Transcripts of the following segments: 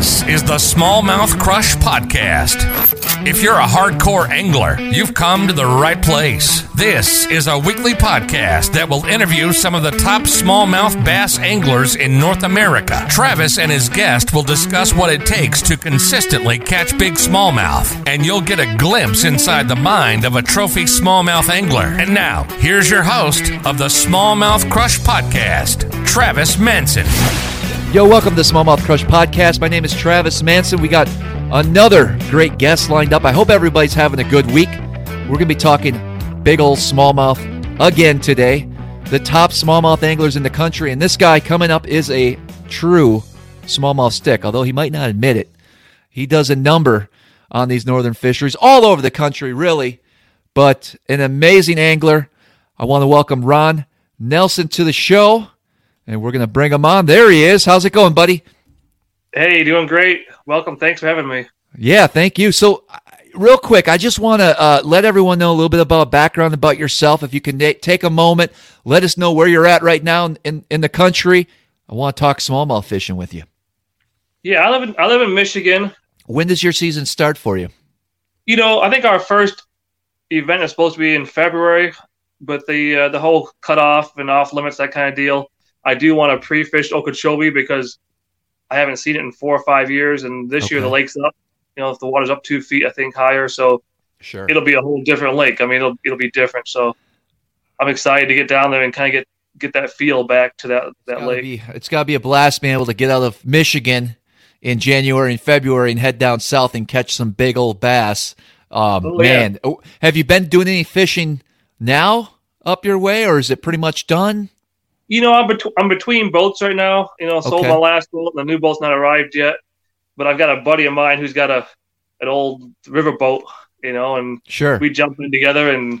This is the Smallmouth Crush Podcast. If you're a hardcore angler, you've come to the right place. This is a weekly podcast that will interview some of the top smallmouth bass anglers in North America. Travis and his guest will discuss what it takes to consistently catch big smallmouth, and you'll get a glimpse inside the mind of a trophy smallmouth angler. And now, here's your host of the Smallmouth Crush Podcast, Travis Manson. Yo, welcome to Smallmouth Crush podcast. My name is Travis Manson. We got another great guest lined up. I hope everybody's having a good week. We're going to be talking big old smallmouth again today. The top smallmouth anglers in the country. And this guy coming up is a true smallmouth stick, although he might not admit it. He does a number on these northern fisheries all over the country, really. But an amazing angler. I want to welcome Ron Nelson to the show and we're going to bring him on. There he is. How's it going, buddy? Hey, doing great. Welcome. Thanks for having me. Yeah, thank you. So, real quick, I just want to uh, let everyone know a little bit about background about yourself. If you can na- take a moment, let us know where you're at right now in, in, in the country. I want to talk smallmouth fishing with you. Yeah, I live in I live in Michigan. When does your season start for you? You know, I think our first event is supposed to be in February, but the uh, the whole cutoff and off limits that kind of deal I do want to pre-fish Okeechobee because I haven't seen it in four or five years, and this okay. year the lake's up. You know, if the water's up two feet, I think higher, so sure it'll be a whole different lake. I mean, it'll it'll be different. So I'm excited to get down there and kind of get get that feel back to that that it's lake. Be, it's got to be a blast being able to get out of Michigan in January and February and head down south and catch some big old bass. Um, oh, man, yeah. Oh, have you been doing any fishing now up your way, or is it pretty much done? You know, I'm, bet- I'm between boats right now. You know, I sold okay. my last boat, and the new boat's not arrived yet. But I've got a buddy of mine who's got a an old river boat. You know, and sure, we jump in together and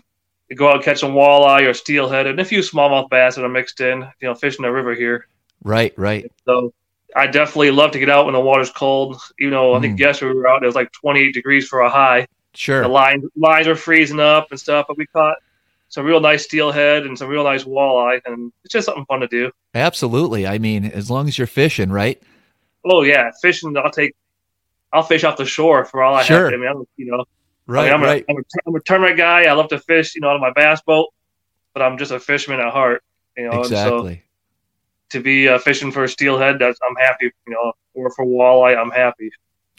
go out and catch some walleye or steelhead and a few smallmouth bass that are mixed in. You know, fishing the river here. Right, right. So I definitely love to get out when the water's cold. You know, I think mm. yesterday we were out. It was like 28 degrees for a high. Sure. The lines lines were freezing up and stuff, but we caught some real nice steelhead and some real nice walleye, and it's just something fun to do. Absolutely. I mean, as long as you're fishing, right? Oh yeah, fishing. I'll take. I'll fish off the shore for all I sure. have. I mean, I'm, you know, right, I am right. A, I'm, a, I'm a tournament guy. I love to fish. You know, on my bass boat, but I'm just a fisherman at heart. You know, exactly. So to be uh, fishing for steelhead, that's I'm happy. You know, or for walleye, I'm happy.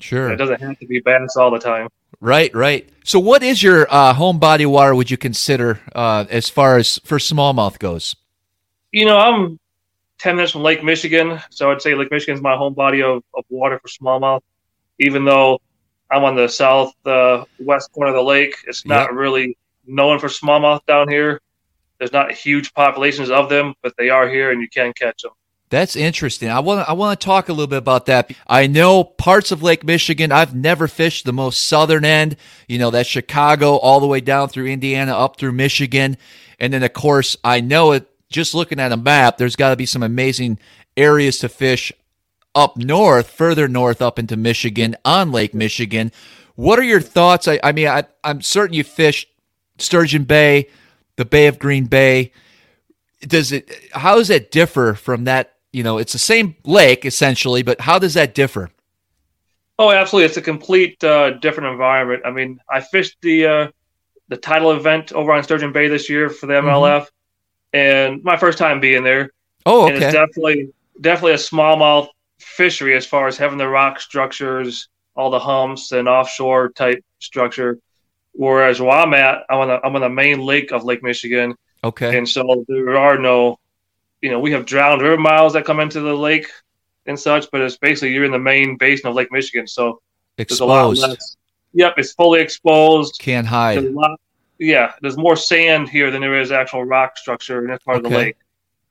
Sure. It doesn't have to be bass all the time. Right, right. So, what is your uh, home body water? Would you consider uh, as far as for smallmouth goes? You know, I'm ten minutes from Lake Michigan, so I'd say Lake Michigan is my home body of, of water for smallmouth. Even though I'm on the south uh, west corner of the lake, it's not yep. really known for smallmouth down here. There's not huge populations of them, but they are here, and you can catch them. That's interesting. I want I want to talk a little bit about that. I know parts of Lake Michigan. I've never fished the most southern end. You know, that's Chicago all the way down through Indiana up through Michigan. And then of course, I know it just looking at a map, there's got to be some amazing areas to fish up north, further north up into Michigan on Lake Michigan. What are your thoughts? I, I mean, I, I'm certain you fished Sturgeon Bay, the Bay of Green Bay. Does it? How does that differ from that you know, it's the same lake essentially, but how does that differ? Oh, absolutely! It's a complete uh, different environment. I mean, I fished the uh, the title event over on Sturgeon Bay this year for the MLF, mm-hmm. and my first time being there. Oh, okay. And it's definitely definitely a smallmouth fishery as far as having the rock structures, all the humps, and offshore type structure. Whereas where I'm at, I'm on the I'm on the main lake of Lake Michigan. Okay. And so there are no you know, we have drowned river miles that come into the lake and such, but it's basically you're in the main basin of Lake Michigan, so exposed. Less, yep, it's fully exposed. Can't hide. There's lot, yeah, there's more sand here than there is actual rock structure in this part okay. of the lake.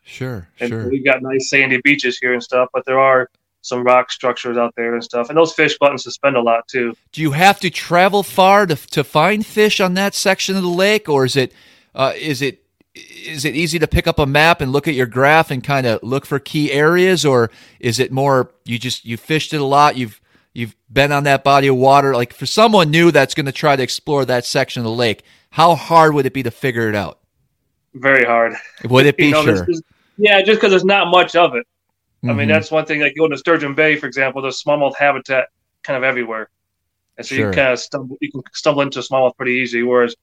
Sure, and sure. We've got nice sandy beaches here and stuff, but there are some rock structures out there and stuff. And those fish button suspend a lot too. Do you have to travel far to to find fish on that section of the lake, or is it uh, is it is it easy to pick up a map and look at your graph and kind of look for key areas or is it more you just you fished it a lot you've you've been on that body of water like for someone new that's going to try to explore that section of the lake how hard would it be to figure it out very hard would it be you know, sure yeah just because there's not much of it I mean, Mhm. that's one thing. Like going to Sturgeon Bay, for example, there's smallmouth habitat kind of everywhere, and so Sure. you kind of stumble, you can stumble into smallmouth pretty easy. Whereas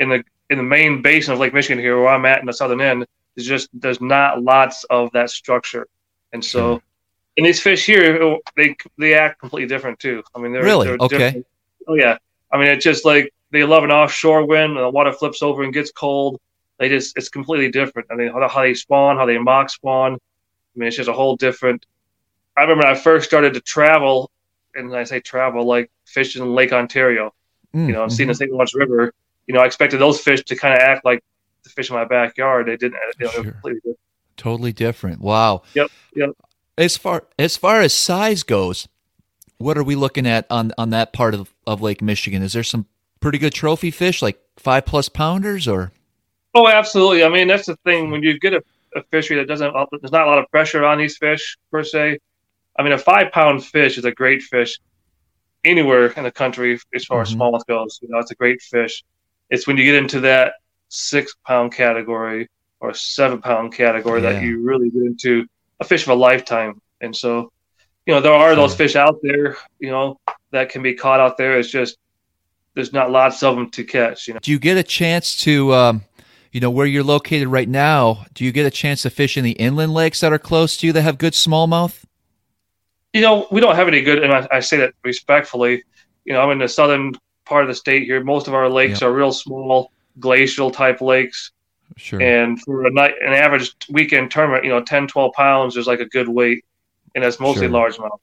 in the in the main basin of Lake Michigan here, where I'm at in the southern end, is just there's not lots of that structure, and so. Sure. And these fish here, they they act completely different too. I mean, they're Really? they're Okay. different. Oh yeah. I mean, it's just like they love an offshore wind, and the water flips over and gets cold. They just it's completely different. I mean, how, they spawn, how they mock spawn. I mean, it's just a whole different. I remember when I first started to travel, and I say travel like fishing in Lake Ontario. Mm, You know, and seeing the mhm. St. Lawrence River. You know, I expected those fish to kind of act like the fish in my backyard. They didn't. You know, Sure. completely different. Totally different. Wow. Yep, yep. As far as far as size goes, what are we looking at on on that part of, of Lake Michigan? Is there some pretty good trophy fish, like five plus pounders, or Oh, absolutely. I mean, that's the thing. When you get a, a fishery that doesn't, there's not a lot of pressure on these fish per se. I mean, a five pound fish is a great fish anywhere in the country as far as Mhm. smallmouth goes. You know, it's a great fish. It's when you get into that six pound category or seven pound category Yeah. that you really get into a fish of a lifetime. And so, you know, there are those fish out there, you know, that can be caught out there. It's just, there's not lots of them to catch, you know. do you get a chance to, um, you know, where you're located right now? Do you get a chance to fish in the inland lakes that are close to you that have good smallmouth? you know, we don't have any good, and I, I say that respectfully. You know, I'm in the southern part of the state here. Most of our lakes are real small, glacial type lakes. Sure. And for a night, an average weekend tournament, you know, 10, 12 pounds is like a good weight, and that's mostly Sure. largemouth.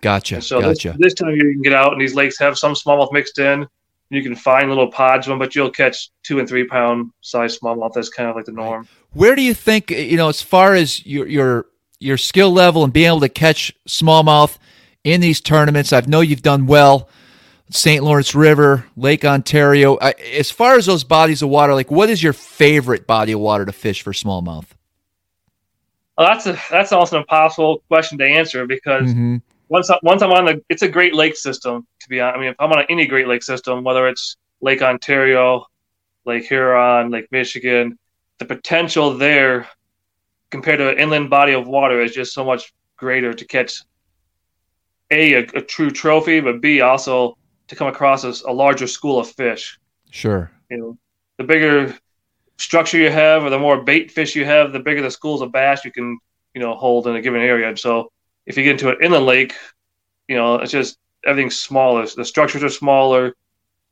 gotcha. And so gotcha. this, this time you can get out, and these lakes have some smallmouth mixed in. You can find little pods of them, but you'll catch two and three pound size smallmouth. That's kind of like the norm. Where do you think you know, as far as your your your skill level and being able to catch smallmouth in these tournaments? I know you've done well. St. Lawrence River, Lake Ontario. I, as far as those bodies of water, like what is your favorite body of water to fish for smallmouth? Well, that's a that's also an impossible question to answer because Mhm. once I, once I'm on the, it's a Great Lake system. To be honest, I mean, if I'm on any Great Lake system, whether it's Lake Ontario, Lake Huron, Lake Michigan, the potential there compared to an inland body of water is just so much greater to catch a a, a true trophy, but b also to come across as a larger school of fish. Sure. You know, the bigger structure you have, or the more bait fish you have, the bigger the schools of bass you can you know hold in a given area. And so, if you get into an inland lake, you know it's just everything's smaller. The structures are smaller.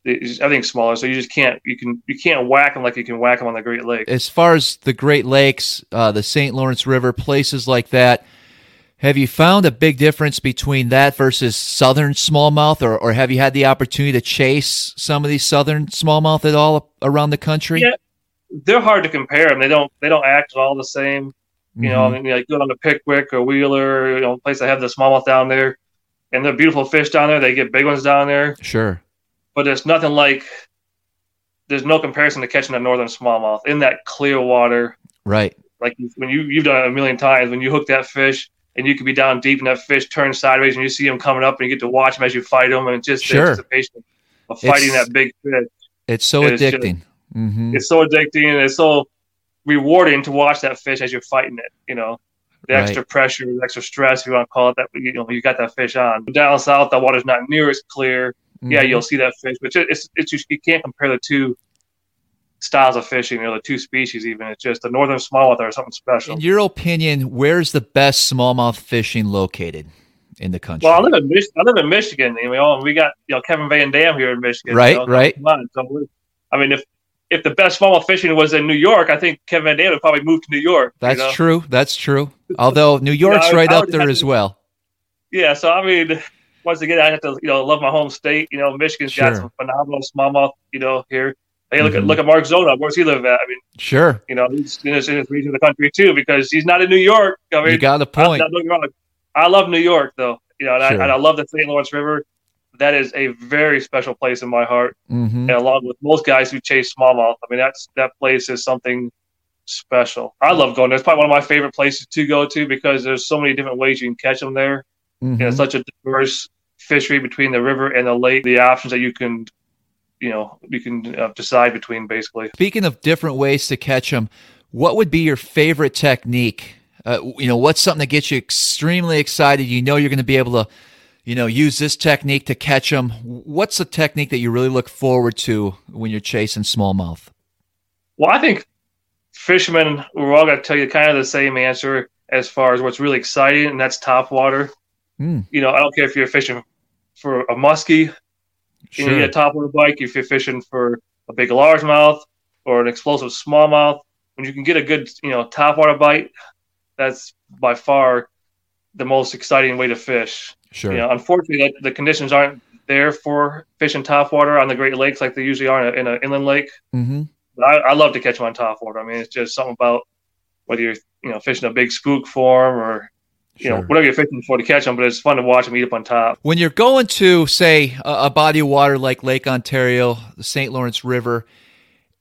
Just- everything's smaller, so you just can't you can you can't whack them like you can whack them on the Great Lakes. As far as the Great Lakes, uh, the St. Lawrence River, places like that, have you found a big difference between that versus southern smallmouth, or, or have you had the opportunity to chase some of these southern smallmouth at all around the country? Yeah. They're hard to compare them. They don't they don't act at all the same. You know, Mhm. I mean, like go down to Pickwick or Wheeler, you know, place that have the smallmouth down there, and they're beautiful fish down there. They get big ones down there. Sure. but there's nothing like there's no comparison to catching a northern smallmouth in that clear water. Right. Like when you you've done it a million times, when you hook that fish and you could be down deep and that fish turns sideways and you see him coming up and you get to watch him as you fight him and it's just Sure. the anticipation of fighting It's- that big fish. It's so It's just- addicting. hmm It's so addicting and it's so rewarding to watch that fish as you're fighting it. You know, the Right. extra pressure, the extra stress, if you want to call it that. You know, you got that fish on. Down south, the water's not near as clear. yeah, Mhm. you'll see that fish, but it's it's just you can't compare the two styles of fishing, you know, the two species. Even it's just the northern smallmouth are something special. In your opinion, where's the best smallmouth fishing located in the country? Well, I live in Mich- I live in Michigan. You know, and we got you know Kevin Van Dam here in Michigan. Right, you know, right. So I mean, if if the best smallmouth fishing was in New York, I think Kevin Van Dam would probably move to New York. you That's know? true. That's true. Although New York's I- right up there have as to- well. Yeah, so I mean, once again, I have to you know love my home state. You know, Michigan's Sure. got some phenomenal smallmouth. You know, here. Hey, look at look at Mark Zona. Where's he live at? I mean, Sure. you know, he's in this, in this region of the country too because he's not in New York. I mean, You got I, point. wrong, I love New York though. You know, and, Sure. I, and I love the St. Lawrence River. That is a very special place in my heart, hmm and along with most guys who chase smallmouth. I mean, that's that place is something special. I love going there. It's probably one of my favorite places to go to because there's so many different ways you can catch them there. hmm And it's such a diverse fishery between the river and the lake. The options that you can, you know, you can uh, decide between basically. Speaking of different ways to catch them, what would be your favorite technique Uh, you know, what's something that gets you extremely excited? You know, you're going to be able to, you know, use this technique to catch them. What's the technique that you really look forward to when you're chasing smallmouth? Well, I think fishermen, we're all going to tell you kind of the same answer as far as what's really exciting, and that's top water. Mm. You know, I don't care if you're fishing for a muskie, sure. you get a top water bike, if you're fishing for a big largemouth or an explosive smallmouth, when you can get a good, you know, top water bite, that's by far the most exciting way to fish. Sure. You know, unfortunately, the conditions aren't there for fishing top water on the Great Lakes like they usually are in an inland lake. Mm-hmm. But I, I, love to catch them on top water. I mean, it's just something about whether you're you know fishing a big spook form or you sure. know whatever you're fishing for to catch them. But it's fun to watch them eat up on top. When you're going to say a, a body of water like Lake Ontario, the St. Lawrence River,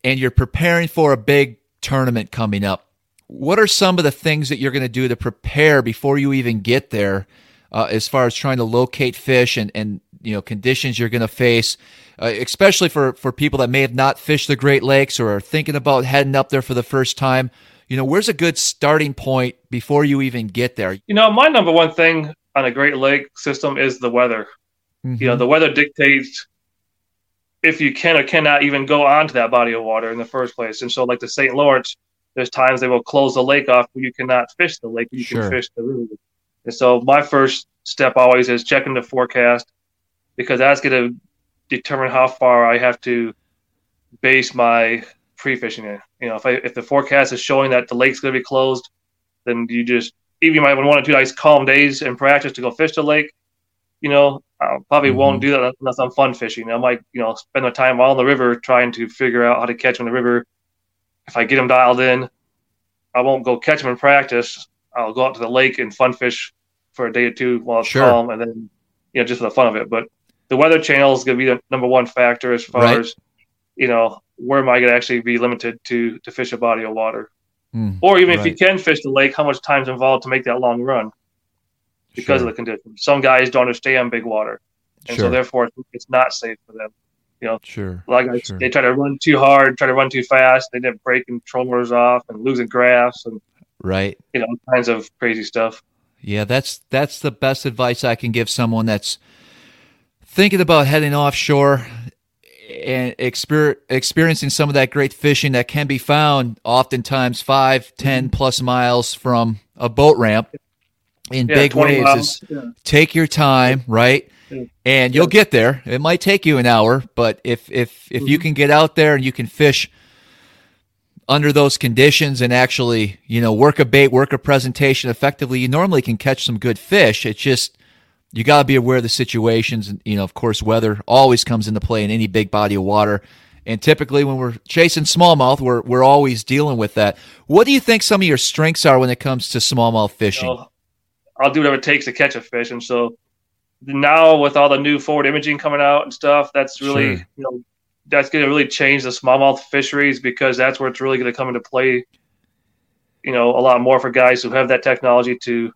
and you're preparing for a big tournament coming up, what are some of the things that you're going to do to prepare before you even get there, uh, as far as trying to locate fish and and you know conditions you're going to face? Uh, especially for, for people that may have not fished the Great Lakes or are thinking about heading up there for the first time. You know, where's a good starting point before you even get there? You know, my number one thing on a Great Lake system is the weather. Mm-hmm. You know, the weather dictates if you can or cannot even go onto that body of water in the first place. And so, like the St. Lawrence, there's times they will close the lake off where you cannot fish the lake, you sure. can fish the river. And so, my first step always is checking the forecast because that's going to determine how far I have to base my pre-fishing in. You know, if I if the forecast is showing that the lake's going to be closed, then you just even you might have one or two nice calm days in practice to go fish the lake. You know, I probably mm-hmm. won't do that unless I'm fun fishing. I might, you know, spend my time while on the river trying to figure out how to catch them in the river. If I get them dialed in, I won't go catch them in practice. I'll go out to the lake and fun fish for a day or two while it's sure. calm, and then you know just for the fun of it. But the weather channel is going to be the number one factor as far right. as you know where am I going to actually be limited to to fish a body of water, mm, or even right. if you can fish the lake, how much time's involved to make that long run because sure. of the conditions. Some guys don't understand big water, and sure. so therefore it's not safe for them. You know, sure. A lot of guys sure. they try to run too hard, try to run too fast. They end up breaking trollers off and losing graphs and right, you know, kinds of crazy stuff. Yeah, that's that's the best advice I can give someone that's thinking about heading offshore and exper- experiencing some of that great fishing that can be found oftentimes five, ten plus miles from a boat ramp in yeah, big waves is yeah. take your time, right? Yeah. And you'll get there. It might take you an hour, but if if if mm-hmm. you can get out there and you can fish under those conditions and actually, you know, work a bait, work a presentation effectively, you normally can catch some good fish. It's just you got to be aware of the situations. And, you know, of course, weather always comes into play in any big body of water. And typically, when we're chasing smallmouth, we're, we're always dealing with that. What do you think some of your strengths are when it comes to smallmouth fishing? Know, I'll do whatever it takes to catch a fish. And so now, with all the new forward imaging coming out and stuff, that's really, sure. you know, that's going to really change the smallmouth fisheries because that's where it's really going to come into play. You know, a lot more for guys who have that technology to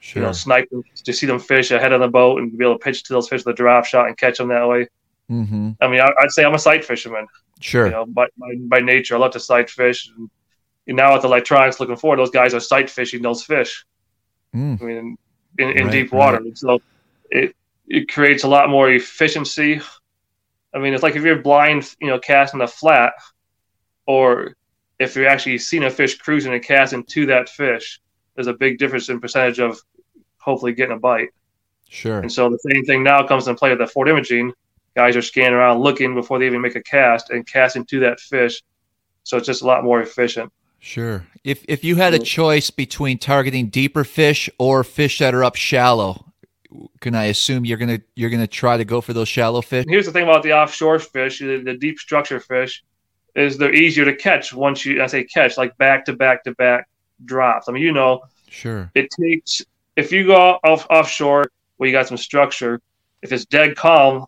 Sure. You know, snipe them to see them fish ahead of the boat and be able to pitch to those fish with a drop shot and catch them that way. Mm-hmm. I mean, I, would say I'm a sight fisherman. Sure. You know, by, by, by nature, I love to sight fish. And, and, now with electronics looking forward, those guys are sight fishing those fish. Mm. I mean, in, in right, deep water. Right. So it it creates a lot more efficiency. I mean, it's like if you're blind, you know, casting a flat, or if you're actually seeing a fish cruising and casting to that fish, there's a big difference in percentage of hopefully getting a bite. Sure. And so the same thing now comes into play with the forward imaging. Guys are scanning around looking before they even make a cast and casting to that fish. So it's just a lot more efficient. Sure. If if you had a mm-hmm. choice between targeting deeper fish or fish that are up shallow, can I assume you're gonna you're gonna try to go for those shallow fish? Here's the thing about the offshore fish: the, the deep structure fish is they're easier to catch once you I say catch like back to back to back drops. I mean, you know, Sure. It takes if you go off offshore where you got some structure, if it's dead calm,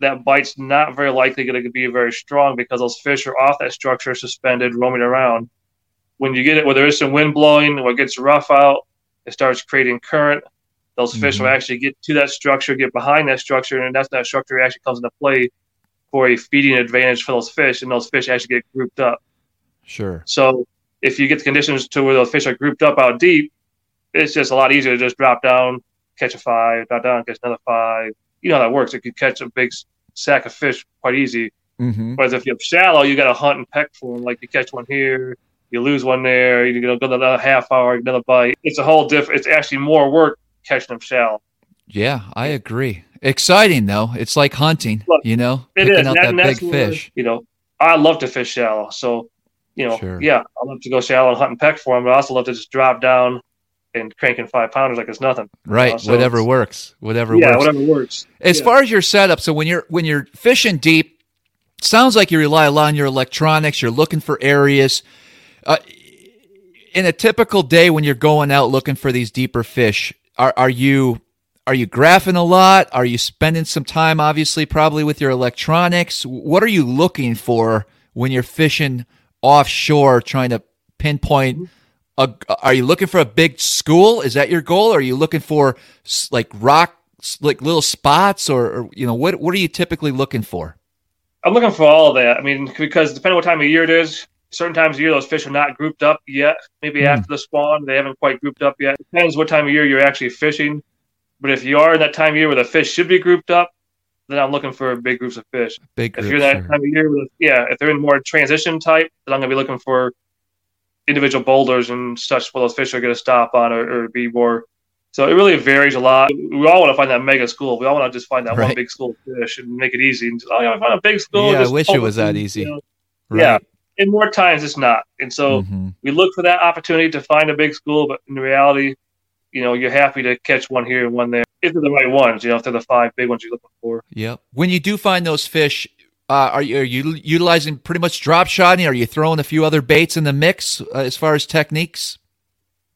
that bite's not very likely going to be very strong because those fish are off that structure, suspended, roaming around. When you get it where there is some wind blowing, or it gets rough out, it starts creating current. Those fish mm-hmm. will actually get to that structure, get behind that structure, and that's that structure actually comes into play for a feeding advantage for those fish, and those fish actually get grouped up. Sure. So if you get the conditions to where those fish are grouped up out deep, it's just a lot easier to just drop down, catch a five, drop down, catch another five. You know how that works. It could catch a big sack of fish quite easy. Mm-hmm. Whereas if you're shallow, you got to hunt and peck for them. Like you catch one here, you lose one there, you go another half hour, another bite. It's a whole different. It's actually more work catching them shallow. Yeah, I agree. Exciting though. It's like hunting. Look, you know, It picking is. out That- that, big fish. You know, I love to fish shallow. So, you know, Sure. yeah, I love to go shallow and hunt and peck for them, but I also love to just drop down and cranking five pounders like it's nothing. Right. so whatever works. Whatever yeah, works. whatever works. As Yeah. far as your setup, so when you're when you're fishing deep, sounds like you rely a lot on your electronics. You're looking for areas. Uh, in a typical day when you're going out looking for these deeper fish, are are you are you graphing a lot? Are you spending some time, obviously, probably with your electronics? What are you looking for when you're fishing offshore, trying to pinpoint? A, are you looking for a big school? Is that your goal? are you looking for like rock, like little spots, or, or you know what? What are you typically looking for? I'm looking for all of that. I mean, because depending on what time of year it is, certain times of year those fish are not grouped up yet. Maybe Hmm. after the spawn, they haven't quite grouped up yet. Depends what time of year you're actually fishing. But if you are in that time of year where the fish should be grouped up, then I'm looking for big groups of fish. Big If you're that sure. time of year, with, yeah, if they're in more transition type, then I'm gonna be looking for individual boulders and such where those fish are gonna stop on or, or be more. So it really varies a lot. We all want to find that mega school. We all want to just find that one big school of fish and make it easy. And just, oh, yeah, I found a big school. Yeah, I wish it was that easy. you know. Right. Yeah. And more times it's not. And so Mhm. we look for that opportunity to find a big school, but in reality, you know, you're happy to catch one here and one there. If they're the right ones, you know, if they're the five big ones you're looking for. Yep. When you do find those fish, uh, are you are you utilizing pretty much drop shotting? Are you throwing a few other baits in the mix uh, as far as techniques?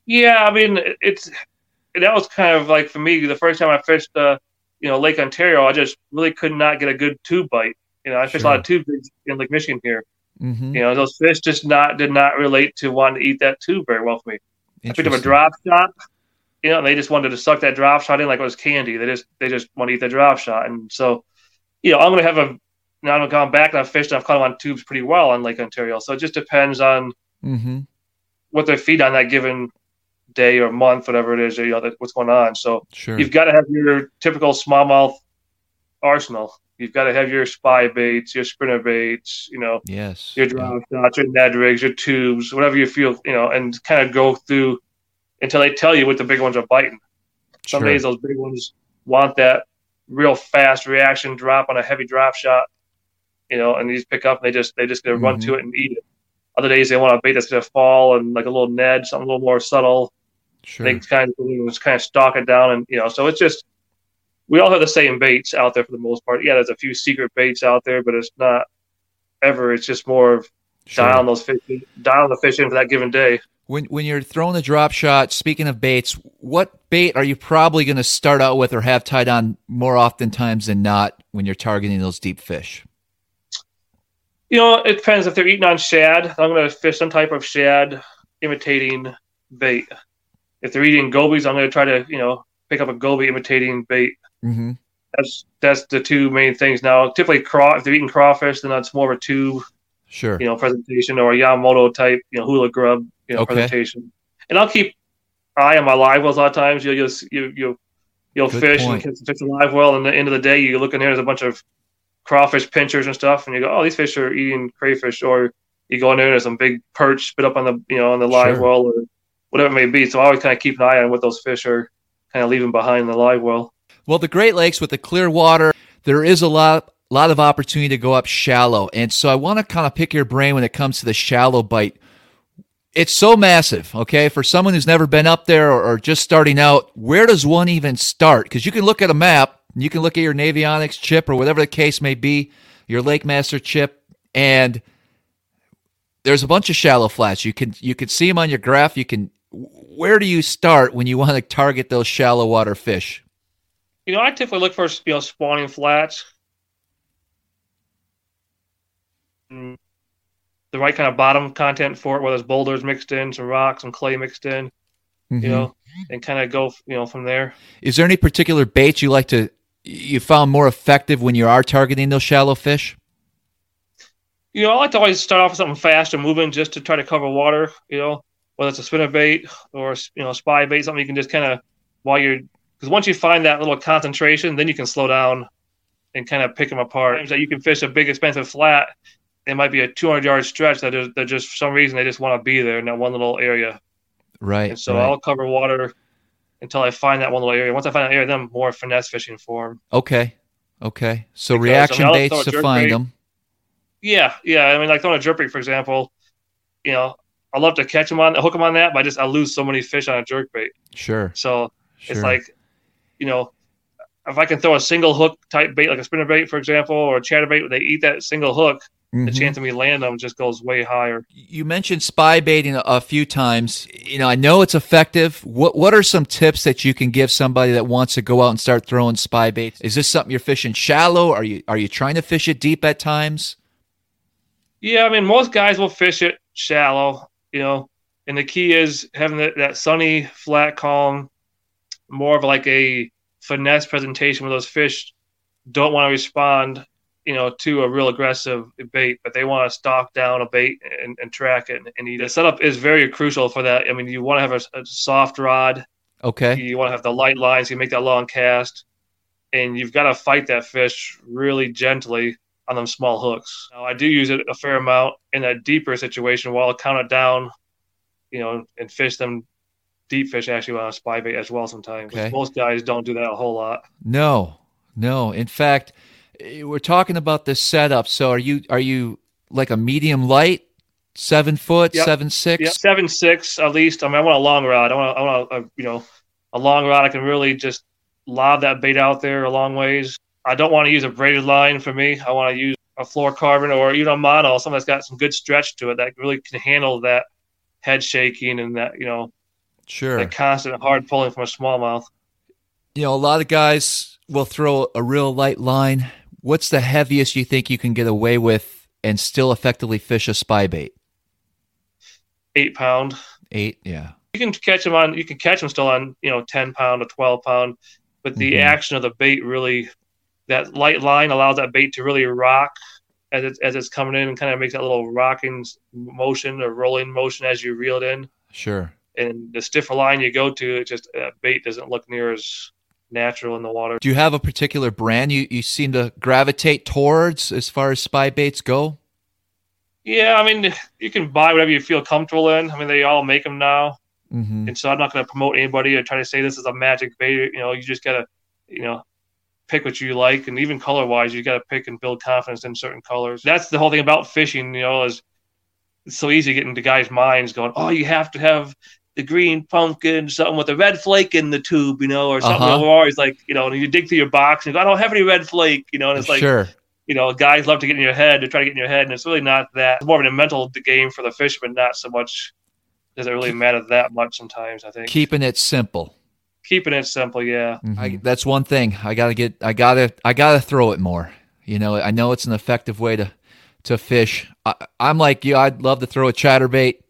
Yeah, I mean, it's that was kind of like for me the first time I fished, uh, you know, Lake Ontario. I just really could not get a good tube bite. You know, I fished a lot of tube baits in Lake Michigan here. Mm-hmm. You know, those fish just not did not relate to wanting to eat that tube very well for me. I picked up a drop shot, you know, and they just wanted to suck that drop shot in like it was candy. They just they just want to eat the drop shot, and so, you know, I'm gonna have a now I've gone back and I've fished. I've caught them on tubes pretty well on Lake Ontario. So it just depends on Mm-hmm. what they feed on that given day or month, whatever it is, you know, that, what's going on. So Sure. you've got to have your typical smallmouth arsenal. You've got to have your spy baits, your spinner baits, you know, yes. your drop shots, your Ned rigs, your tubes, whatever you feel, you know, and kind of go through until they tell you what the big ones are biting. Some Sure. days those big ones want that real fast reaction drop on a heavy drop shot, you know, and these pick up and they just they just gonna run Mhm. to it and eat it. Other days they want a bait that's gonna fall and like a little Ned, something a little more subtle. Sure. They kind of just kind of stalk it down and you know, so it's just we all have the same baits out there for the most part. Yeah, there's a few secret baits out there, but it's not ever. It's just more of Sure. dialing those fish, dialing the fish in for that given day. When when you're throwing a drop shot, speaking of baits, what bait are you probably going to start out with or have tied on more oftentimes than not when you're targeting those deep fish? You know, it depends if they're eating on shad. I'm going to fish some type of shad imitating bait. If they're eating gobies, I'm going to try to you know pick up a goby imitating bait. Mm-hmm. That's that's the two main things. Now, typically, craw if they're eating crawfish, then that's more of a tube Sure. you know presentation or a Yamamoto type you know hula grub you know Okay. presentation. And I'll keep eye on my live wells a lot of times. You'll just you you you'll Good fish point. and catch fish a live well, and at the end of the day, you look in there, there's a bunch of crawfish pinchers and stuff, and you go, oh, these fish are eating crayfish, or you go in there and there's some big perch spit up on the you know on the live Sure. well or whatever it may be. So I always kind of keep an eye on what those fish are kind of leaving behind the live well. Well, the Great Lakes with the clear water, there is a lot lot of opportunity to go up shallow. And so I want to kind of pick your brain when it comes to the shallow bite. It's so massive, okay? For someone who's never been up there or, or just starting out, where does one even start? Because you can look at a map, you can look at your Navionics chip or whatever the case may be, your Lake Master chip, and there's a bunch of shallow flats. You can you can see them on your graph. You can where do you start when you want to target those shallow water fish? You know, I typically look for you know spawning flats. Mm, The right kind of bottom content for it, whether it's boulders mixed in, some rocks, some clay mixed in, Mhm. you know, and kind of go, you know, from there. Is there any particular baits you like to you found more effective when you are targeting those shallow fish? You know, I like to always start off with something fast and moving just to try to cover water. You know, whether it's a spinner bait or you know spy bait, something you can just kind of while you're because once you find that little concentration, then you can slow down and kind of pick them apart. That you can fish a big expensive flat. It might be a 200 yard stretch that is, that just for some reason they just want to be there in that one little area. Right. And so right. I'll cover water until I find that one little area. Once I find that area, then I'm more finesse fishing for them. Okay. Okay. So Because, reaction I mean, baits to find bait. them. Yeah, yeah. I mean, like throwing a jerk bait, for example. You know, I love to catch them on, the hook them on that, but I just I lose so many fish on a jerk bait. Sure. So Sure. it's like, you know, if I can throw a single hook type bait, like a spinner bait, for example, or a chatter bait, they eat that single hook, the Mhm. chance of me landing them just goes way higher. You mentioned spy baiting a, a few times. You know, I know it's effective. What what are some tips that you can give somebody that wants to go out and start throwing spy baits? Is this something you're fishing shallow? Are you are you trying to fish it deep at times? Yeah, I mean, most guys will fish it shallow, you know, and the key is having that, that sunny, flat, calm, more of like a finesse presentation where those fish don't want to respond, you know, to a real aggressive bait, but they want to stalk down a bait and, and track it and, and eat it. The setup is very crucial for that. I mean, you want to have a, a soft rod, Okay. you want to have the light lines, you make that long cast, and you've got to fight that fish really gently on them small hooks. Now, I do use it a fair amount in a deeper situation while I'll count it down, you know, and fish them deep fish actually on a spy bait as well sometimes. Okay. Most guys don't do that a whole lot. No. No. In fact, Eh, we're talking about this setup. So are you are you like a medium light, seven foot, Yep. seven six? Yeah, seven six at least. I mean, I want a long rod. I want, I want a, a you know, a long rod. I can really just lob that bait out there a long ways. I don't want to use a braided line for me. I want to use a fluorocarbon or even a mono, something that's got some good stretch to it that really can handle that head shaking and that you know Sure. that constant hard pulling from a smallmouth. you know, a lot of guys will throw a real light line. What's the heaviest you think you can get away with and still effectively fish a spy bait? Eight pound. Eight, yeah. You can catch them on. You can catch them still on you know ten pound or twelve pound, but the Mhm. action of the bait really, that light line allows that bait to really rock as it's as it's coming in and kind of makes that little rocking motion or rolling motion as you reel it in. Sure. And the stiffer line you go to, it just that bait doesn't look near as natural in the water. Do you have a particular brand you, you seem to gravitate towards as far as spy baits go? Yeah, I mean, you can buy whatever you feel comfortable in. I mean, they all make them now. Mm-hmm. And so I'm not going to promote anybody or try to say this is a magic bait. You know, you just got to, you know, pick what you like. And even color wise, you got to pick and build confidence in certain colors. That's the whole thing about fishing, you know, is it's so easy to get into guys' minds going, oh, you have to have the green pumpkin, something with a red flake in the tube, you know, or something. Uh-huh. We're always like, you know, and you dig through your box and you go, I don't have any red flake, you know, and it's like, sure. you know, guys love to get in your head to try to get in your head, and it's really not that. It's more of a mental game for the fisherman, not so much does it really matter that much sometimes. I think Keeping it simple. keeping it simple, yeah. I, that's one thing. I gotta get. I gotta. I gotta throw it more. You know. I know it's an effective way to to fish. I, I'm like you. I'd love to throw a chatterbait,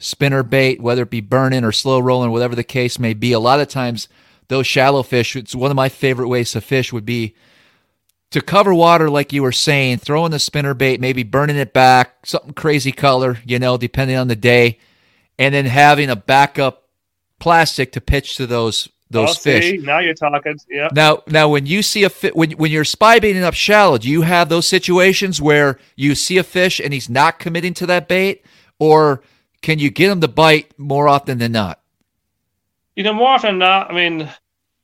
spinner bait, whether it be burning or slow rolling, whatever the case may be. A lot of times, those shallow fish. It's one of my favorite ways to fish. Would be to cover water, like you were saying, throwing the spinner bait, maybe burning it back, something crazy color, you know, depending on the day, and then having a backup plastic to pitch to those those Oh, fish. see, now you're talking. Yeah. Now, now, when you see a fi- when when you're spy baiting up shallow, do you have those situations where you see a fish and he's not committing to that bait, or can you get them to bite more often than not? You know, more often than not, I mean,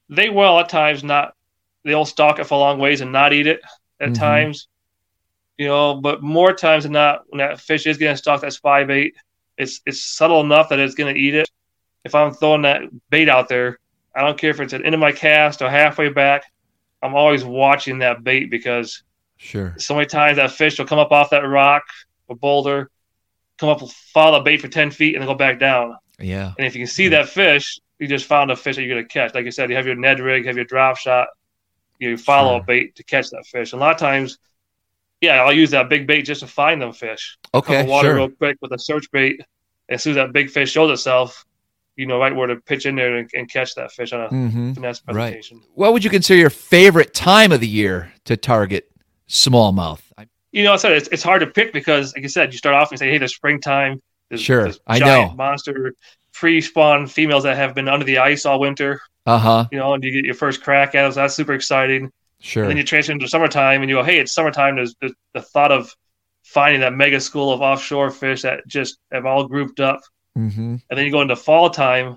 they will at times not. They'll stalk it for long ways and not eat it at Mhm. times. You know, but more times than not, when that fish is getting to stalk that spy bait, it's it's subtle enough that it's going to eat it. If I'm throwing that bait out there, I don't care if it's at the end of my cast or halfway back. I'm always watching that bait because Sure. so many times that fish will come up off that rock or boulder, come up, follow the bait for ten feet, and then go back down. Yeah. And if you can see that fish, you just found a fish that you're going to catch. Like I said, you have your Ned rig, have your drop shot, you follow Sure. a bait to catch that fish. And a lot of times, yeah, I'll use that big bait just to find them fish. Okay. Cover water Sure. real quick with a search bait. As soon as that big fish shows itself, you know right where to pitch in there and, and catch that fish on a hmm finesse Right. presentation. What would you consider your favorite time of the year to target smallmouth? I- You know, I said it's, it's hard to pick because, like you said, you start off and say, hey, the springtime, There's, Sure, there's I know. monster pre-spawn females that have been under the ice all winter. Uh huh. You know, and you get your first crack at them. So that's super exciting. Sure. And then you transition into summertime, and you go, "Hey, it's summertime." There's the, the thought of finding that mega school of offshore fish that just have all grouped up, mm-hmm. and then you go into fall time,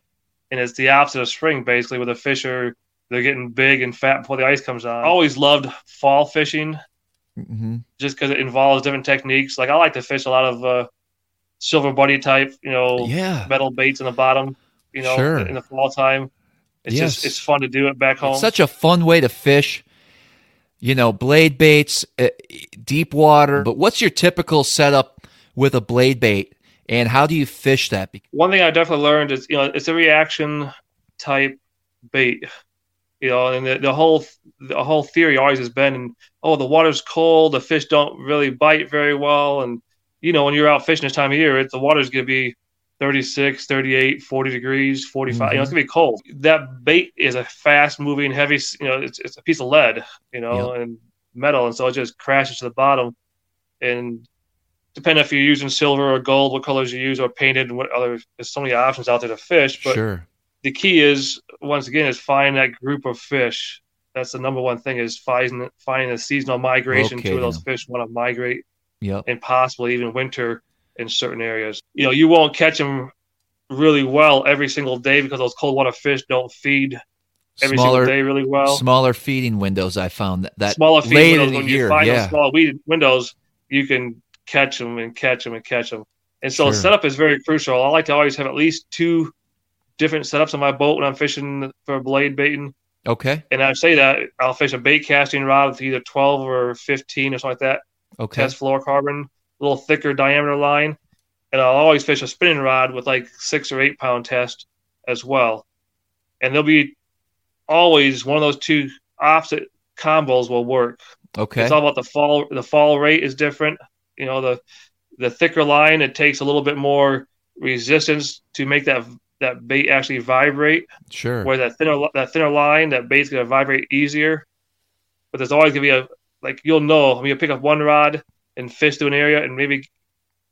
and it's the opposite of spring, basically, where the fish are they're getting big and fat before the ice comes on. I always loved fall fishing Mm-hmm. just because it involves different techniques. Like I like to fish a lot of uh, silver buddy type, you know, Yeah. metal baits in the bottom, you know, Sure. in the fall time. It's Yes. just it's fun to do it back home. It's such a fun way to fish. You know, blade baits, uh, deep water. But what's your typical setup with a blade bait, and how do you fish that? One thing I definitely learned is you know it's a reaction type bait. You know, and the, the whole the whole theory always has been, oh, the water's cold, the fish don't really bite very well, and you know when you're out fishing this time of year, it, the water's going to be 36, 38, 40 degrees, 45. You know, it's mm-hmm. going to be cold. That bait is a fast moving, heavy. You know, it's it's a piece of lead, you know, and metal, and so it just crashes to the bottom. And depending if you're using silver or gold, what colors you use, or painted, and what other. There's so many options out there to fish, but sure. The key is once again is find that group of fish. That's the number one thing is finding finding a seasonal migration to Locating those fish want to migrate, Yep. and possibly even winter in certain areas. You know, you won't catch them really well every single day because those cold water fish don't feed every Smaller, single day really well. smaller feeding windows. I found that, that smaller feed late windows, when year. you find yeah. those small weed windows, you can catch them and catch them and catch them. And so Sure. setup is very crucial. I like to always have at least two different setups on my boat when I'm fishing for blade baiting. Okay. And I say that I'll fish a bait casting rod with either 12 or 15 or something like that, Okay. test fluorocarbon, a little thicker diameter line. And I'll always fish a spinning rod with like six or eight pound test as well. And there'll be always one of those two opposite combos will work. Okay. It's all about the fall. The fall rate is different. You know, the the thicker line it takes a little bit more resistance to make that that bait actually vibrate. Sure. Where that thinner that thinner line, that bait's gonna vibrate easier. But there's always gonna be a like you'll know. I mean, you'll pick up one rod and fish to an area and maybe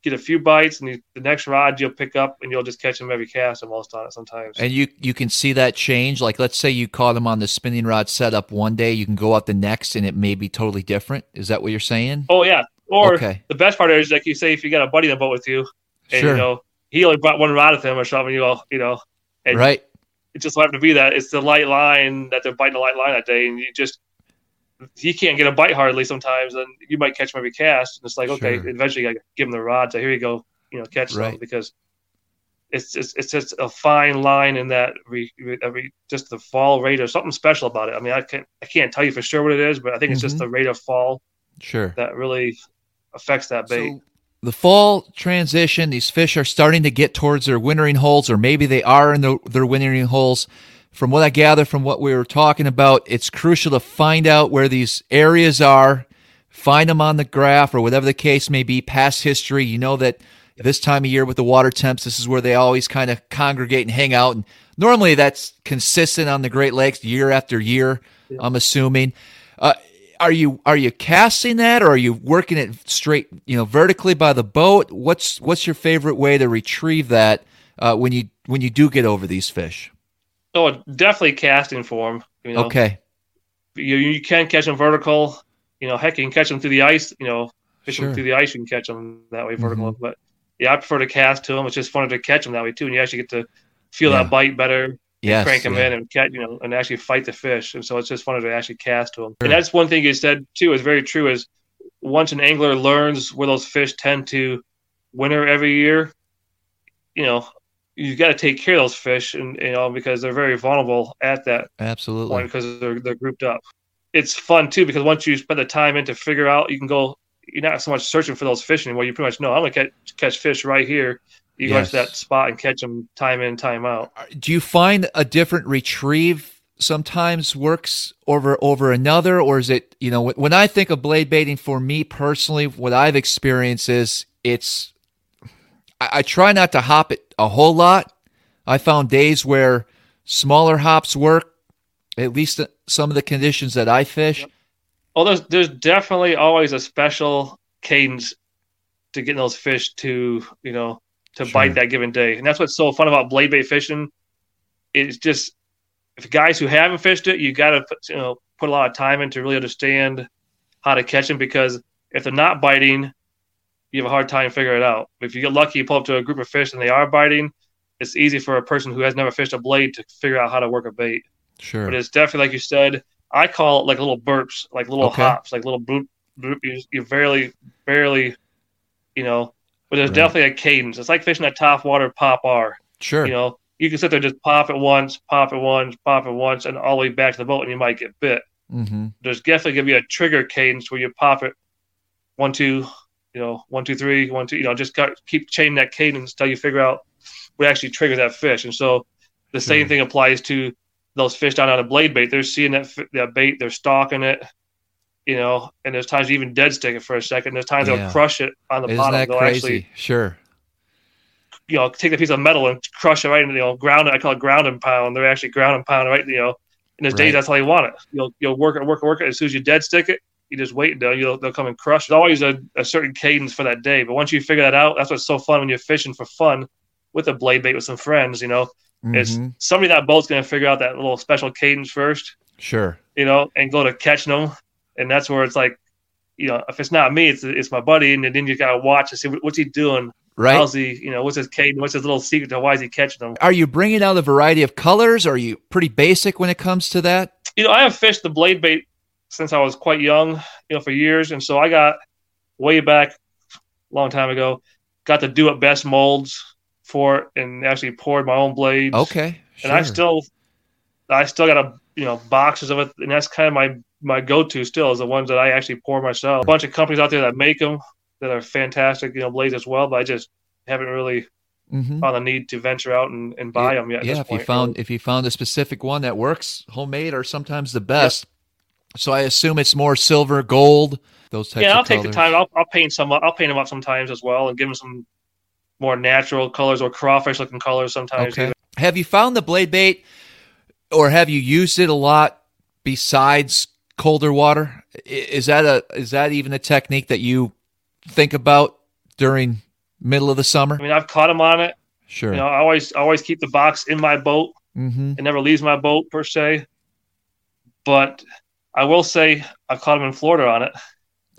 get a few bites, and the, the next rod you'll pick up and you'll just catch them every cast almost on it sometimes. And you you can see that change. Like let's say you caught them on the spinning rod setup one day, you can go out the next, and it may be totally different. Is that what you're saying? oh yeah. Or Okay. the best part is like you say if you got a buddy on the boat with you, and Sure. you know he only brought one rod with him or something, you go, you know, and right. it just happened to be that it's the light line that they're biting the light line that day, and you just he can't get a bite hardly sometimes, and you might catch him every cast. And it's like, okay, Sure. eventually I give him the rod. So here you go, you know, catch them because it's it's it's just a fine line in that re, re, every just the fall rate or something special about it. I mean, I can't I can't tell you for sure what it is, but I think it's just Mhm. the rate of fall Sure. that really affects that bait. So the fall transition, these fish are starting to get towards their wintering holes, or maybe they are in the, their wintering holes. From what I gather from what we were talking about, it's crucial to find out where these areas are, find them on the graph or whatever the case may be, past history. You know that this time of year with the water temps, this is where they always kind of congregate and hang out. And normally that's consistent on the Great Lakes year after year, I'm assuming. Uh, are you are you casting that or are you working it straight you know vertically by the boat what's what's your favorite way to retrieve that uh, when you when you do get over these fish Oh, definitely casting for them. You know, okay you you can catch them vertical. You know, heck, you can catch them through the ice. You know, fish Sure. them through the ice, you can catch them that way vertical. Mhm. But yeah, I prefer to cast to them. It's just funner to catch them that way too, and you actually get to feel Yeah. that bite better. Yes crank them yeah. in and catch, you know, and actually fight the fish. And so it's just funner to actually cast to them. Sure. And that's one thing you said too is very true. Is once an angler learns where those fish tend to winter every year, you know, you got to take care of those fish, and you know because they're very vulnerable at that absolutely point because they're they're grouped up. It's fun too because once you spend the time in to figure out, you can go. You're not so much searching for those fish anymore. You pretty much know I'm gonna catch, catch fish right here. You go to that spot and catch them time in, time out. Uh, do you find a different retrieve sometimes works over over another or is it you know when- i think of blade baiting for me personally what i've experienced is it's I, I try not to hop it a whole lot. I found days where smaller hops work at least some of the conditions that i fish. Well, oh, there's there's definitely always a special cadence to getting those fish to you know to Sure. bite that given day. And that's what's so fun about blade bait fishing. It's just if guys who haven't fished it, you got to you know put a lot of time in to really understand how to catch them because if they're not biting, you have a hard time figuring it out. If you get lucky, you pull up to a group of fish and they are biting. It's easy for a person who has never fished a blade to figure out how to work a bait. Sure. But it's definitely like you said. I call it like little burps, like little Okay. hops, like little bloop, bloop. You, you barely, barely, you know. But there's Right. definitely a cadence. It's like fishing a top water Pop-R. Sure. You know, you can sit there just pop it once, pop it once, pop it once, and all the way back to the boat, and you might get bit. mm-hmm. There's definitely gonna be a trigger cadence where you pop it one, two, you know, one, two, three, one, two. You know, just got, keep chaining that cadence until you figure out what actually triggers that fish. And so the same thing applies to those fish down on a blade bait. They're seeing that that bait, they're stalking it, you know, and there's times you even dead stick it for a second. There's times Yeah. they'll crush it on the Isn't bottom. that they'll crazy? actually, Sure. you know, take a piece of metal and crush it right into, you know, ground it. I call it ground and pound. And They're actually ground and pound, right? You know, in those Right. days, that's how you want it. You'll, you'll work it, work it, work it. As soon as you dead stick it, you just wait until you'll, they'll come and crush. There's always a, a certain cadence for that day. But once you figure that out, that's what's so fun when you're fishing for fun with a blade bait with some friends, you know, it's Mhm. somebody that boat's going to figure out that little special cadence first, Sure. you know, and go to catching them. And that's where it's like, you know, if it's not me, it's it's my buddy, and then you got to watch and see what's he doing. Right. How's he, you know, what's his cadence? What's his little secret to why is he catching them? Are you bringing out a variety of colors? Are you pretty basic when it comes to that? You know, I have fished the blade bait since I was quite young, you know, for years, and so I got way back, a long time ago, got to do it best molds for it, and actually poured my own blades. Okay. Sure. and I still, I still got a you know boxes of it, and that's kind of my my go to still is the ones that I actually pour myself. A bunch of companies out there that make them that are fantastic, you know, blades as well, but I just haven't really Mhm. found the need to venture out and, and buy them yet. Yeah, if you found if you found a specific one that works, homemade are sometimes the best. So I assume it's more silver, gold, those types yeah, I'll take the time. I'll, I'll paint some. I'll paint them up sometimes as well, and give them some more natural colors or crawfish looking colors sometimes. Okay. Have you found the blade bait or have you used it a lot besides colder water? Is that a is that even a technique that you think about during middle of the summer? I mean, I've caught them on it. Sure. You know, I always always keep the box in my boat. mm-hmm. It never leaves my boat per se. But I will say I've caught them in Florida on it.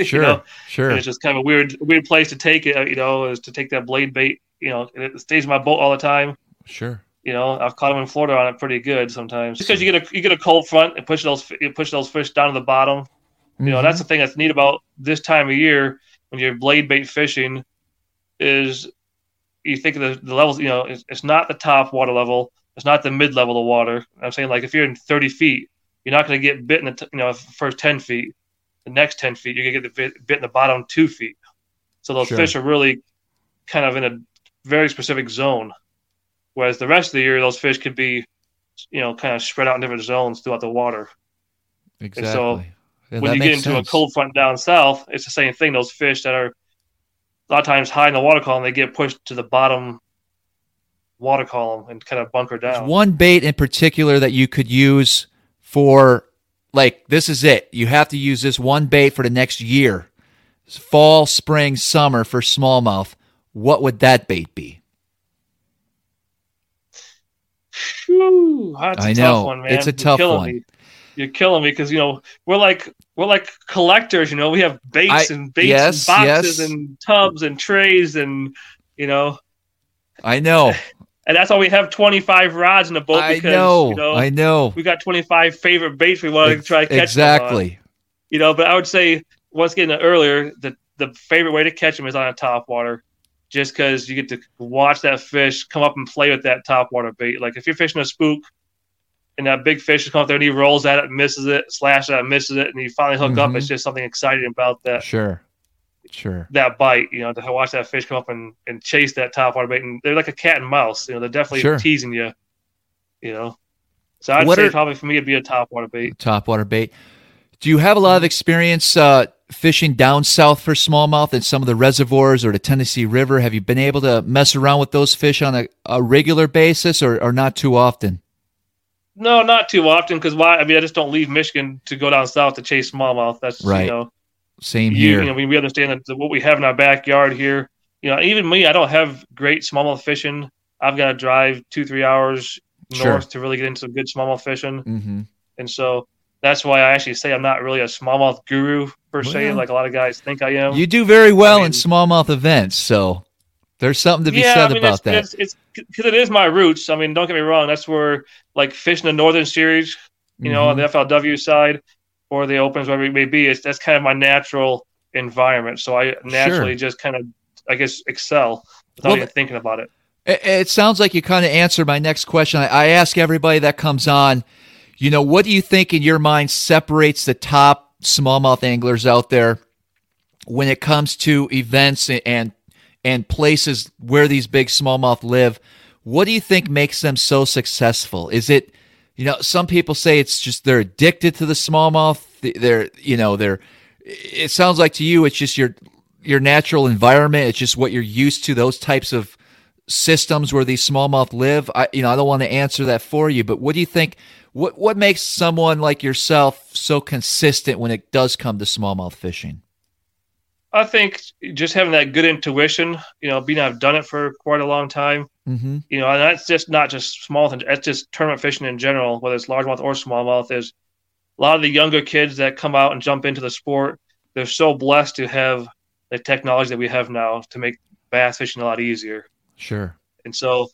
You Sure. know, Sure. and it's just kind of a weird weird place to take it. You know, is to take that blade bait. You know, and it stays in my boat all the time. Sure. You know, I've caught them in Florida on it pretty good sometimes. Because you get a you get a cold front and push those you push those fish down to the bottom. You know, Mhm. that's the thing that's neat about this time of year when you're blade bait fishing is you think of the, the levels, you know, it's, it's not the top water level, it's not the mid level of water. I'm saying like if you're in 30 feet, you're not going to get bit in the t- you know first 10 feet. The next 10 feet, you're going to get the bit, bit in the bottom two feet. So those Sure. fish are really kind of in a very specific zone. Whereas the rest of the year, those fish could be, you know, kind of spread out in different zones throughout the water exactly. so Yeah, when you get into sense. a cold front down south, it's the same thing. Those fish that are a lot of times high in the water column, they get pushed to the bottom water column and kind of bunker There's down. one bait in particular that you could use for like this is it. You have to use this one bait for the next year. It's fall, spring, summer for smallmouth. What would that bait be? Whew, that's a I tough know. one, man. It's a You're tough one. Me. You're killing me because you know we're like we're like collectors. You know, we have baits I- and baits yes, and boxes yes. and tubs and trays and you know, I know. and that's why we have 25 rods in the boat I because know. you know I know. we got 25 favorite baits we want to try to catch exactly. you know. But I would say once again earlier, the the favorite way to catch them is on a top water, just because you get to watch that fish come up and play with that top water bait. Like if you're fishing a spook, and that big fish is coming up there and he rolls at it, misses it, slashes at it, misses it, and you finally hook up. Mhm. It's just something exciting about that Sure. Sure. that bite. You know, to watch that fish come up and, and chase that top water bait, and they're like a cat and mouse. You know, they're definitely Sure. teasing you. You know. So I'd What say are- probably for me it'd be a top water bait. Top water bait. Do you have a lot of experience uh, fishing down south for smallmouth in some of the reservoirs or the Tennessee River? Have you been able to mess around with those fish on a, a regular basis or, or not too often? No, not too often because why? I mean, I just don't leave Michigan to go down south to chase smallmouth. That's Right. You know, Same you, here. you know, we, we understand that what we have in our backyard here you know, even me, I don't have great smallmouth fishing. I've got to drive two, three hours north Sure. to really get into some good smallmouth fishing. Mm-hmm. And so that's why I actually say I'm not really a smallmouth guru per se, Well, like a lot of guys think I am. You do very well I mean- in smallmouth events, so there's something to be yeah, said I mean, about it's, that. It's because it is my roots. I mean, don't get me wrong. That's where like fishing the Northern Series, you know, on Mhm. the FLW side or the Opens, whatever it may be. It's that's kind of my natural environment. So I naturally just kind of, I guess, excel without Well, even thinking about it. It, it sounds like you kind of answered my next question. I, I ask everybody that comes on, you know, what do you think in your mind separates the top smallmouth anglers out there when it comes to events and and places where these big smallmouth live? What do you think makes them so successful? Is it, you know, some people say it's just they're addicted to the smallmouth. They're, you know, they're. It sounds like to you it's just your your natural environment. It's just what you're used to. Those types of systems where these smallmouth live. I you know I don't want to answer that for you, but what do you think? What what makes someone like yourself so consistent when it does come to smallmouth fishing? I think just having that good intuition, you know, being I've done it for quite a long time, Mm-hmm. you know, and that's just not just smallmouth, that's just tournament fishing in general, whether it's largemouth or smallmouth. Is a lot of the younger kids that come out and jump into the sport, they're so blessed to have the technology that we have now to make bass fishing a lot easier. Sure. And so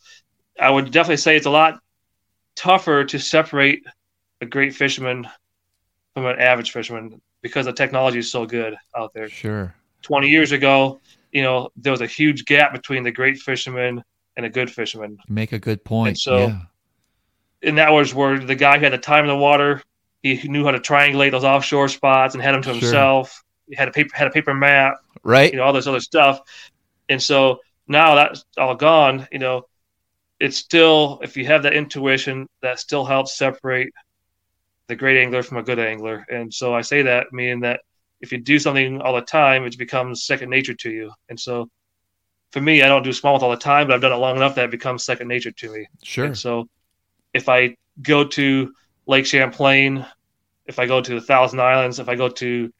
I would definitely say it's a lot tougher to separate a great fisherman from an average fisherman because the technology is so good out there. Sure. 20 years ago, you know, there was a huge gap between the great fisherman and a good fisherman. Make a good point. And so- yeah. And that was where the guy who had the time in the water, he knew how to triangulate those offshore spots and had them to Sure. himself. He had a paper had a paper map, Right. you know, all this other stuff. And so now that's all gone, you know, it's still if you have that intuition, that still helps separate the great angler from a good angler. And so I say that meaning that if you do something all the time, it becomes second nature to you. And so for me, I don't do smallmouth all the time, but I've done it long enough that it becomes second nature to me. Sure. And so if I go to Lake Champlain, if I go to the Thousand Islands, if I go to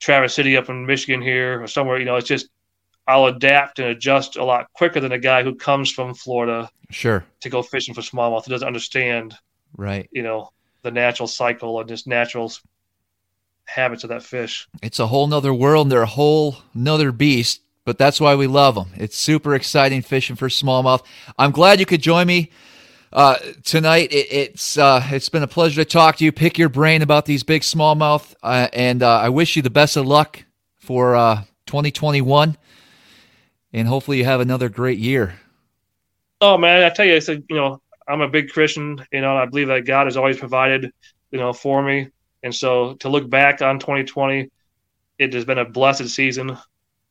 Traverse City up in Michigan here or somewhere, you know, it's just I'll adapt and adjust a lot quicker than a guy who comes from Florida Sure. to go fishing for smallmouth who doesn't understand, Right. you know, the natural cycle and just natural habits of that fish. It's a whole nother world and they're a whole nother beast, but that's why we love them. It's super exciting fishing for smallmouth. I'm glad you could join me uh, tonight. It, it's uh, it's been a pleasure to talk to you, pick your brain about these big smallmouth, uh, and uh, I wish you the best of luck for uh, 2021, and hopefully you have another great year. Oh man, I tell you, it's a, you know, I'm a big Christian, you know, and I believe that God has always provided, you know, for me. And so to look back on 2020, it has been a blessed season.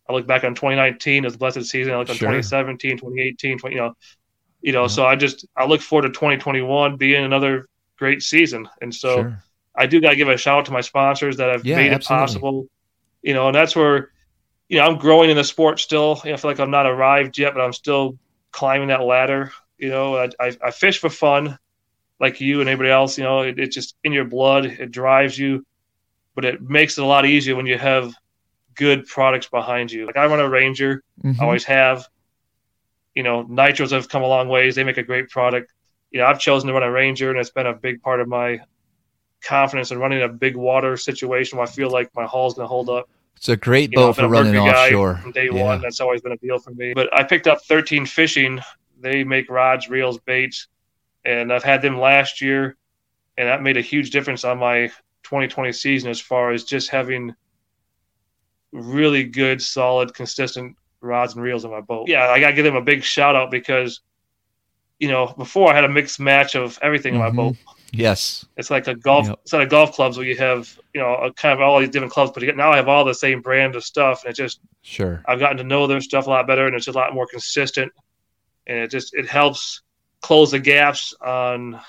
I look back on 2019 as a blessed season. I look on Sure. 2017, 2018, 20, you know, you know, Yeah. so I just I look forward to 2021 being another great season. And so sure. I do got to give a shout out to my sponsors that have Yeah, made it absolutely. possible. You know, and that's where, you know, I'm growing in the sport still. You know, I feel like I'm not arrived yet, but I'm still climbing that ladder. You know, I, I, I fish for fun, like you and everybody else. You know, it, it's just in your blood. It drives you, but it makes it a lot easier when you have good products behind you. Like I run a Ranger, Mhm. always have. You know, nitros have come a long ways. They make a great product. You know, I've chosen to run a Ranger, and it's been a big part of my confidence in running a big water situation where I feel like my hull's going to hold up. It's a great You boat I've for running offshore. from day Yeah. one. That's always been a deal for me. But I picked up 13 Fishing. They make rods, reels, baits, and I've had them last year, and that made a huge difference on my 2020 season as far as just having really good, solid, consistent rods and reels on my boat. Yeah, I got to give them a big shout out because, you know, before I had a mixed match of everything Mhm. on my boat. Yes. It's like a golf Yep. set of golf clubs where you have, you know, a kind of all these different clubs, but now I have all the same brand of stuff, and it just Sure. I've gotten to know their stuff a lot better, and it's a lot more consistent, and it just it helps close the gaps on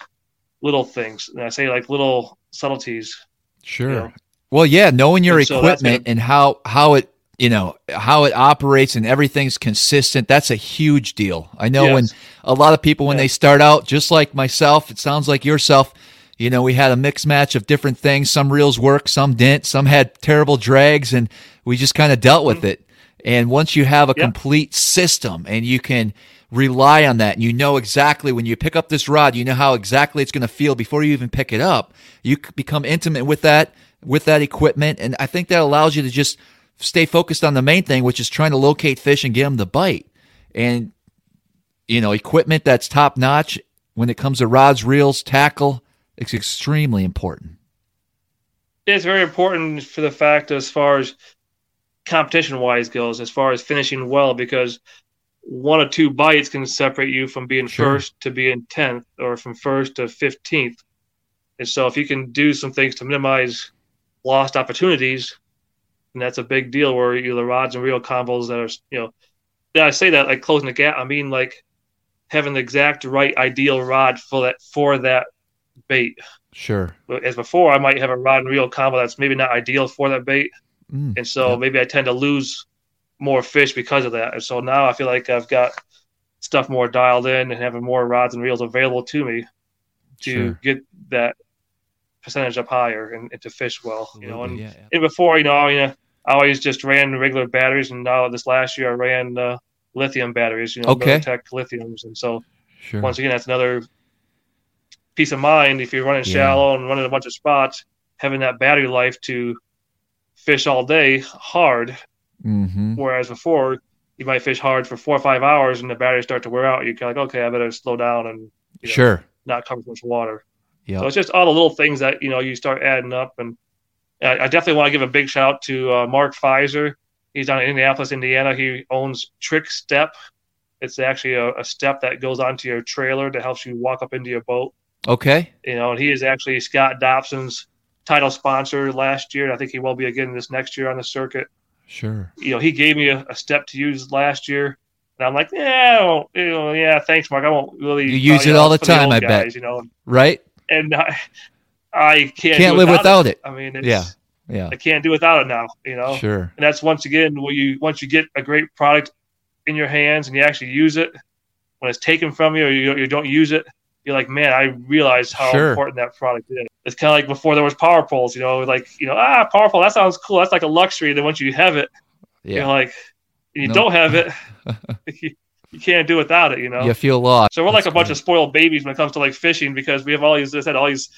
little things. And I say like little subtleties. Sure. you know. Well, yeah, knowing your And so equipment and how how it you know how it operates and everything's consistent. That's a huge deal. I know when a lot of people when they start out, just like myself, it sounds like yourself. You know, we had a mixed match of different things. Some reels worked, some didn't. Some had terrible drags, and we just kind of dealt Mm-hmm. with it. And once you have a Yep. complete system and you can rely on that and you know exactly when you pick up this rod, you know how exactly it's going to feel before you even pick it up. You become intimate with that with that equipment and I think that allows you to just stay focused on the main thing which is trying to locate fish and get them to bite. And you know, equipment that's top notch when it comes to rods, reels, tackle, it's extremely important. It's very important for the fact as far as competition wise goes, as far as finishing well, because one or two bites can separate you from being Sure. first to being tenth or from first to fifteenth. And so if you can do some things to minimize lost opportunities, and that's a big deal where you the rods and reel combos that are you know yeah, I say that like closing the gap, I mean like having the exact right ideal rod for that for that bait Sure. as before, I might have a rod and reel combo that's maybe not ideal for that bait, Mm, and so yeah. maybe I tend to lose more fish because of that. And so now I feel like I've got stuff more dialed in and having more rods and reels available to me to Sure. get that percentage up higher and, and to fish well. You know, and, yeah, yeah. and before, you know, you know, I always just ran regular batteries, and now this last year I ran uh, lithium batteries. You know, Okay. Tech lithiums, and so Sure. once again, that's another peace of mind if you're running Yeah. shallow and running a bunch of spots, having that battery life to fish all day hard. hmm Whereas before, you might fish hard for four or five hours and the batteries start to wear out. You're kind of like, okay, I better slow down and you know, Sure. not cover much water. Yeah. So it's just all the little things that you know you start adding up. And I I definitely want to give a big shout out to uh, Mark Pfizer. He's down in Indianapolis, Indiana. He owns Trick Step. It's actually a, a step that goes onto your trailer that helps you walk up into your boat. Okay. You know, and he is actually Scott Dobson's title sponsor last year. and I think he will be again this next year on the circuit. Sure. You know, he gave me a, a step to use last year. And I'm like, yeah, you know, yeah, thanks, Mark. I won't really. You use it all the time, I bet. You know, Right. And I, I can't Can't live without it. I mean, it's, Yeah. Yeah. I can't do without it now. You know, Sure. and that's once again where you once you get a great product in your hands and you actually use it, when it's taken from you or you, you don't use it, you're like, man, I realize how Sure. important that product is. It's kind of like before there was power poles. You know, like you know, ah, power pole. That sounds cool. That's like a luxury. And then once you have it, you're Yeah. like, you No. don't have it, you, can't do without it. You know. You feel lost. So we're like That's a bunch of spoiled babies when it comes to like fishing because we have all these, I said, all these,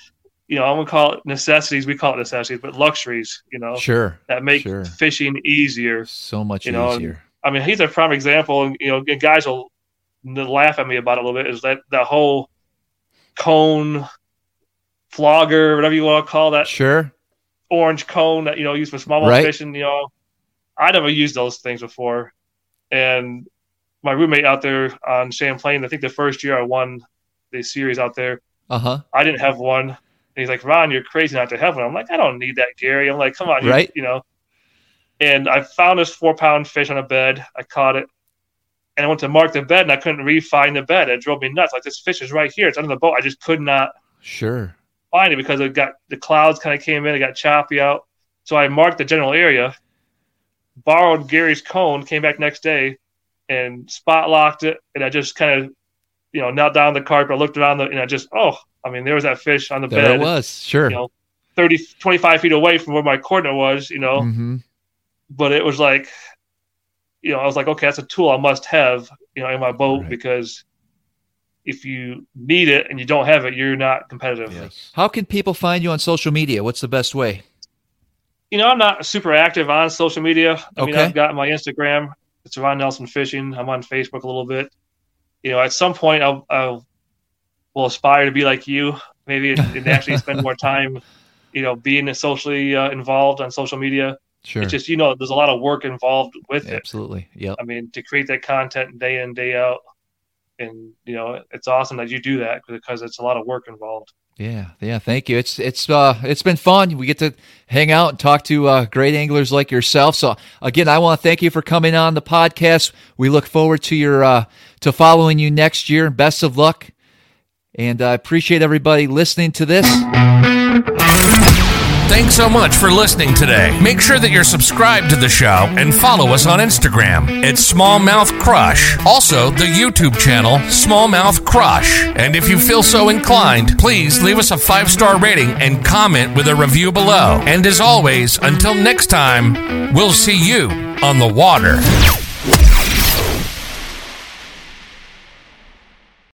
you know, I'm gonna call it necessities. We call it necessities, but luxuries, you know, Sure. that make sure. fishing easier. So much You know, easier. I mean, he's a prime example, and you know, and guys will laugh at me about it a little bit. Is that that whole cone flogger, whatever you want to call that Sure. orange cone that you know used for smallmouth Right. fishing. You know, I never used those things before, and my roommate out there on Champlain, I think the first year I won the series out there, Uh huh. I didn't have one. And he's like, Ron, you're crazy not to have one. I'm like, I don't need that, Gary. I'm like, come on, Right. You know. And I found this four pound fish on a bed. I caught it, and I went to mark the bed, and I couldn't re-find the bed. It drove me nuts. Like this fish is right here. It's under the boat. I just could not Sure. find it because it got the clouds kind of came in. It got choppy out. So I marked the general area, borrowed Gary's cone, came back next day, and spot locked it. And I just kind of, you know, knelt down the carpet, looked around the, and I just, oh, I mean, there was that fish on the There bed, it was. Sure. you know, 30, 25 feet away from where my coordinate was, you know. hmm But it was like, you know, I was like, okay, that's a tool I must have, you know, in my boat Right. because if you need it and you don't have it, you're not competitive. Yes. How can people find you on social media? What's the best way? you know, I'm not super active on social media. I mean, Okay. I've got my Instagram. It's Ron Nelson Fishing. I'm on Facebook a little bit. You know, at some point, I'll, I'll will aspire to be like you, maybe, and, actually spend more time, you know, being socially uh, involved on social media. Sure. It's just, you know, there's a lot of work involved with it. Absolutely. Yeah. I mean, to create that content day in, day out. And, you know, it's awesome that you do that because it's a lot of work involved. Yeah, yeah. Thank you. It's it's uh it's been fun. We get to hang out and talk to uh, great anglers like yourself. So again, I want to thank you for coming on the podcast. We look forward to your uh, to following you next year. Best of luck, and I appreciate everybody listening to this. Thanks so much for listening today. Make sure that you're subscribed to the show and follow us on Instagram at Smallmouth Crush. Also, the YouTube channel Smallmouth Crush. And if you feel so inclined, please leave us a five star rating and comment with a review below. And as always, until next time, we'll see you on the water.